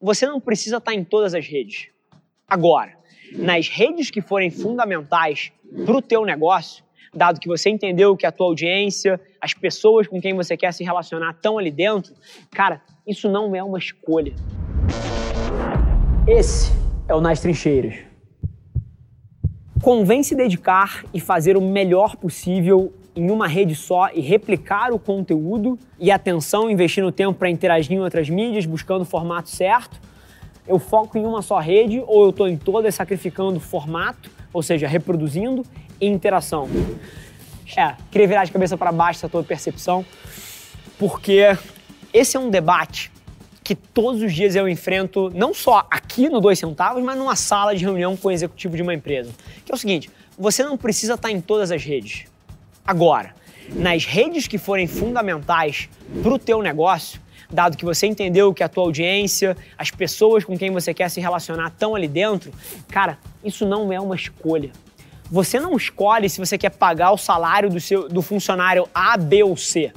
você não precisa estar em todas as redes. Agora, nas redes que forem fundamentais para o teu negócio, dado que você entendeu que a tua audiência, as pessoas com quem você quer se relacionar estão ali dentro, cara, isso não é uma escolha. Esse é o Nas Trincheiras. Convém se dedicar e fazer o melhor possível em uma rede só e replicar o conteúdo e atenção, investindo tempo para interagir em outras mídias, buscando o formato certo. Eu foco em uma só rede ou eu estou em todas sacrificando formato, ou seja, reproduzindo e interação. É, queria virar de cabeça para baixo essa tua percepção, porque esse é um debate que todos os dias eu enfrento, não só aqui no Dois Centavos, mas numa sala de reunião com o executivo de uma empresa. Que é o seguinte: você não precisa estar em todas as redes. Agora, nas redes que forem fundamentais para o teu negócio, dado que você entendeu que a tua audiência, as pessoas com quem você quer se relacionar estão ali dentro, cara, isso não é uma escolha. Você não escolhe se você quer pagar o salário do, seu, do funcionário A, B ou C.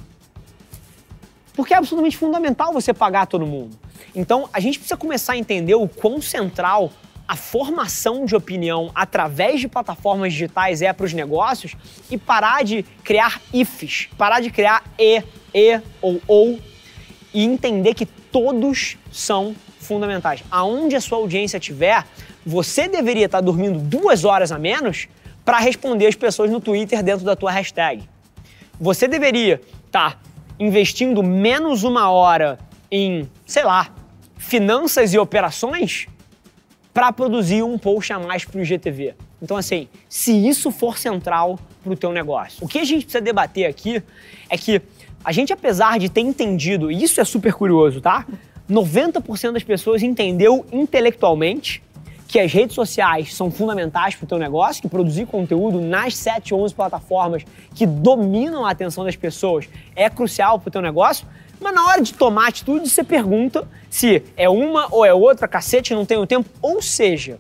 Porque é absolutamente fundamental você pagar todo mundo. Então, a gente precisa começar a entender o quão central a formação de opinião através de plataformas digitais é para os negócios e parar de criar ifs, parar de criar e, e ou ou e entender que todos são fundamentais. Aonde a sua audiência estiver, você deveria estar dormindo duas horas a menos para responder as pessoas no Twitter dentro da tua hashtag. Você deveria estar investindo menos uma hora em, sei lá, finanças e operações para produzir um post a mais para o IGTV. Então, assim, se isso for central para o teu negócio, o que a gente precisa debater aqui é que a gente, apesar de ter entendido, e isso é super curioso, tá? 90% das pessoas entendeu intelectualmente que as redes sociais são fundamentais para o teu negócio, que produzir conteúdo nas 7, 11 plataformas que dominam a atenção das pessoas é crucial para o teu negócio, mas na hora de tomar atitude, você pergunta se é uma ou é outra, cacete, não tenho tempo. Ou seja,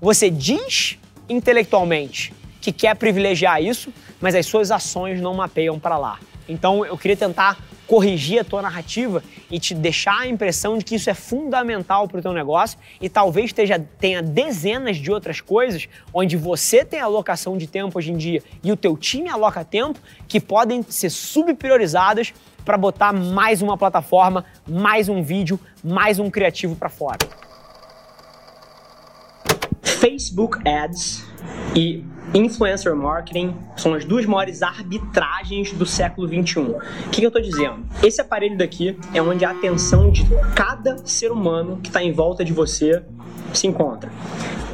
você diz intelectualmente que quer privilegiar isso, mas as suas ações não mapeiam para lá. Então eu queria tentar corrigir a tua narrativa e te deixar a impressão de que isso é fundamental para o teu negócio e talvez esteja, tenha dezenas de outras coisas onde você tem alocação de tempo hoje em dia e o teu time aloca tempo que podem ser subpriorizadas para botar mais uma plataforma, mais um vídeo, mais um criativo para fora. Facebook Ads e influencer marketing são as duas maiores arbitragens do século 21. O que, que eu estou dizendo? Esse aparelho daqui é onde a atenção de cada ser humano que está em volta de você se encontra.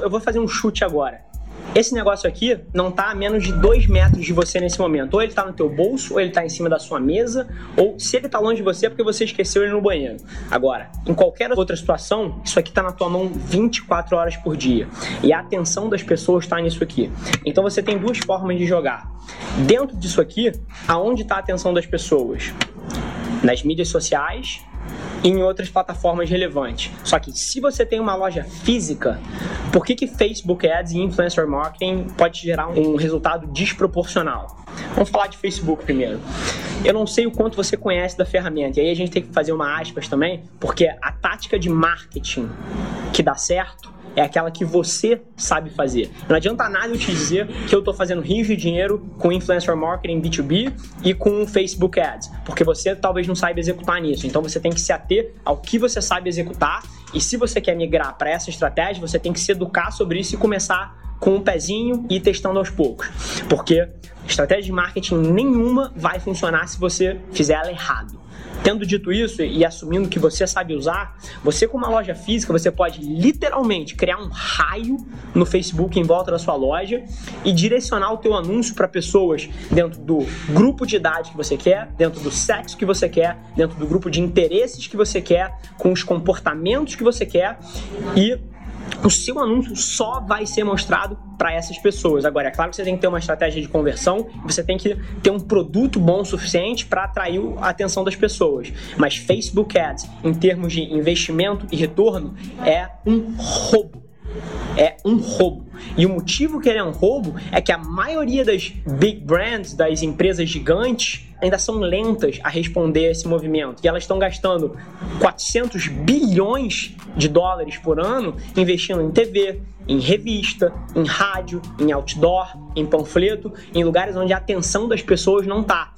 Eu vou fazer um chute agora. Esse negócio aqui não está a menos de 2 metros de você nesse momento. Ou ele está no teu bolso, ou ele está em cima da sua mesa, ou se ele está longe de você é porque você esqueceu ele no banheiro. Agora, em qualquer outra situação, isso aqui está na tua mão 24 horas por dia. E a atenção das pessoas está nisso aqui. Então você tem duas formas de jogar. Dentro disso aqui, aonde está a atenção das pessoas? Nas mídias sociais em outras plataformas relevantes. Só que se você tem uma loja física, por que, que Facebook Ads e Influencer Marketing pode gerar um resultado desproporcional? Vamos falar de Facebook primeiro. Eu não sei o quanto você conhece da ferramenta, e aí a gente tem que fazer uma aspas também, porque a tática de marketing que dá certo é aquela que você sabe fazer. Não adianta nada eu te dizer que eu estou fazendo rios de dinheiro com influencer marketing B2B e com Facebook Ads, porque você talvez não saiba executar nisso. Então você tem que se ater ao que você sabe executar e se você quer migrar para essa estratégia, você tem que se educar sobre isso e começar com um pezinho e testando aos poucos. Porque estratégia de marketing nenhuma vai funcionar se você fizer ela errado. Tendo dito isso e assumindo que você sabe usar, você com uma loja física, você pode literalmente criar um raio no Facebook em volta da sua loja e direcionar o teu anúncio para pessoas dentro do grupo de idade que você quer, dentro do sexo que você quer, dentro do grupo de interesses que você quer, com os comportamentos que você quer e o seu anúncio só vai ser mostrado para essas pessoas. Agora, é claro que você tem que ter uma estratégia de conversão, você tem que ter um produto bom o suficiente para atrair a atenção das pessoas. Mas Facebook Ads, em termos de investimento e retorno, é um roubo. É um roubo. E o motivo que ele é um roubo é que a maioria das big brands, das empresas gigantes, ainda são lentas a responder a esse movimento. E elas estão gastando 400 bilhões de dólares por ano investindo em TV, em revista, em rádio, em outdoor, em panfleto, em lugares onde a atenção das pessoas não está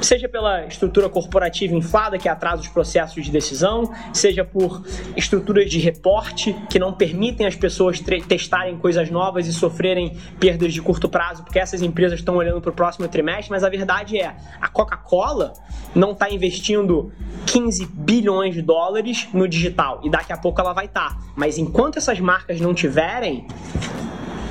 seja pela estrutura corporativa inflada que atrasa os processos de decisão, seja por estruturas de reporte que não permitem as pessoas testarem coisas novas e sofrerem perdas de curto prazo, porque essas empresas estão olhando para o próximo trimestre, mas a verdade é, a Coca-Cola não está investindo 15 bilhões de dólares no digital e daqui a pouco ela vai estar. Tá. Mas enquanto essas marcas não tiverem,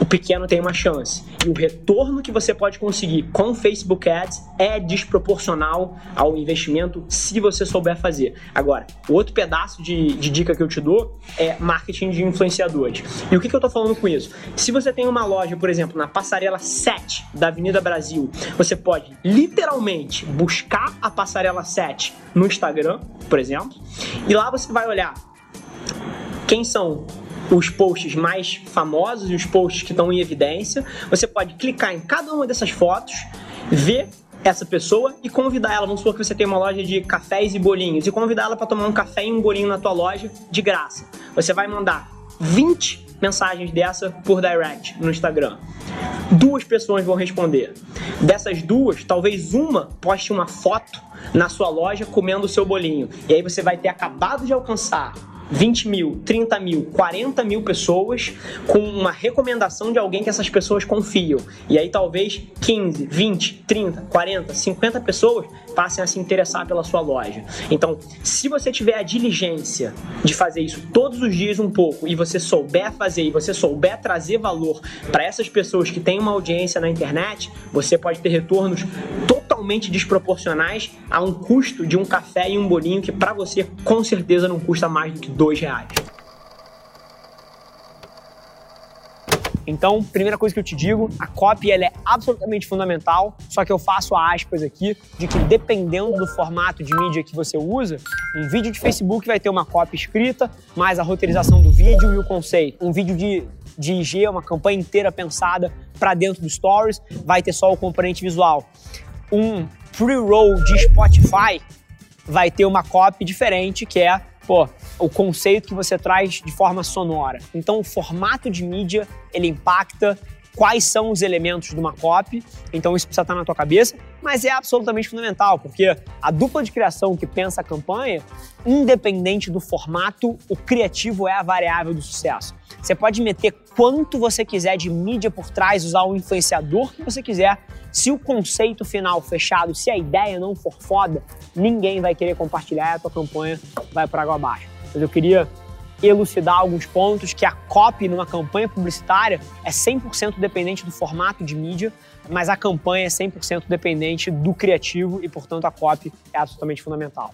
o pequeno tem uma chance. E o retorno que você pode conseguir com Facebook Ads é desproporcional ao investimento se você souber fazer. Agora, outro pedaço de, de dica que eu te dou é marketing de influenciadores. E o que, que eu estou falando com isso? Se você tem uma loja, por exemplo, na passarela 7 da Avenida Brasil, você pode literalmente buscar a passarela 7 no Instagram, por exemplo, e lá você vai olhar quem são os posts mais famosos e os posts que estão em evidência. Você pode clicar em cada uma dessas fotos, ver essa pessoa e convidar ela. Vamos supor que você tem uma loja de cafés e bolinhos e convidar ela para tomar um café e um bolinho na tua loja de graça. Você vai mandar 20 mensagens dessa por direct no Instagram. Duas pessoas vão responder. Dessas duas, talvez uma poste uma foto na sua loja comendo o seu bolinho. E aí você vai ter acabado de alcançar 20 mil, 30 mil, 40 mil pessoas com uma recomendação de alguém que essas pessoas confiam. E aí talvez 15, 20, 30, 40, 50 pessoas passem a se interessar pela sua loja. Então, se você tiver a diligência de fazer isso todos os dias um pouco e você souber fazer e você souber trazer valor para essas pessoas que têm uma audiência na internet, você pode ter retornos totalmente desproporcionais a um custo de um café e um bolinho que para você com certeza não custa mais do que dois reais. Então, primeira coisa que eu te digo, a copy ela é absolutamente fundamental, só que eu faço aspas aqui de que dependendo do formato de mídia que você usa, um vídeo de Facebook vai ter uma copy escrita, mais a roteirização do vídeo e o conceito. Um vídeo de, de IG, uma campanha inteira pensada para dentro do Stories, vai ter só o componente visual. Um pre-roll de Spotify vai ter uma copy diferente, que é pô, o conceito que você traz de forma sonora. Então, o formato de mídia, ele impacta quais são os elementos de uma copy, então isso precisa estar na tua cabeça, mas é absolutamente fundamental, porque a dupla de criação que pensa a campanha, independente do formato, o criativo é a variável do sucesso. Você pode meter quanto você quiser de mídia por trás, usar o influenciador que você quiser, se o conceito final fechado, se a ideia não for foda, ninguém vai querer compartilhar e a tua campanha vai para água abaixo. Mas eu queria elucidar alguns pontos que a copy numa campanha publicitária é 100% dependente do formato de mídia, mas a campanha é 100% dependente do criativo e, portanto, a copy é absolutamente fundamental.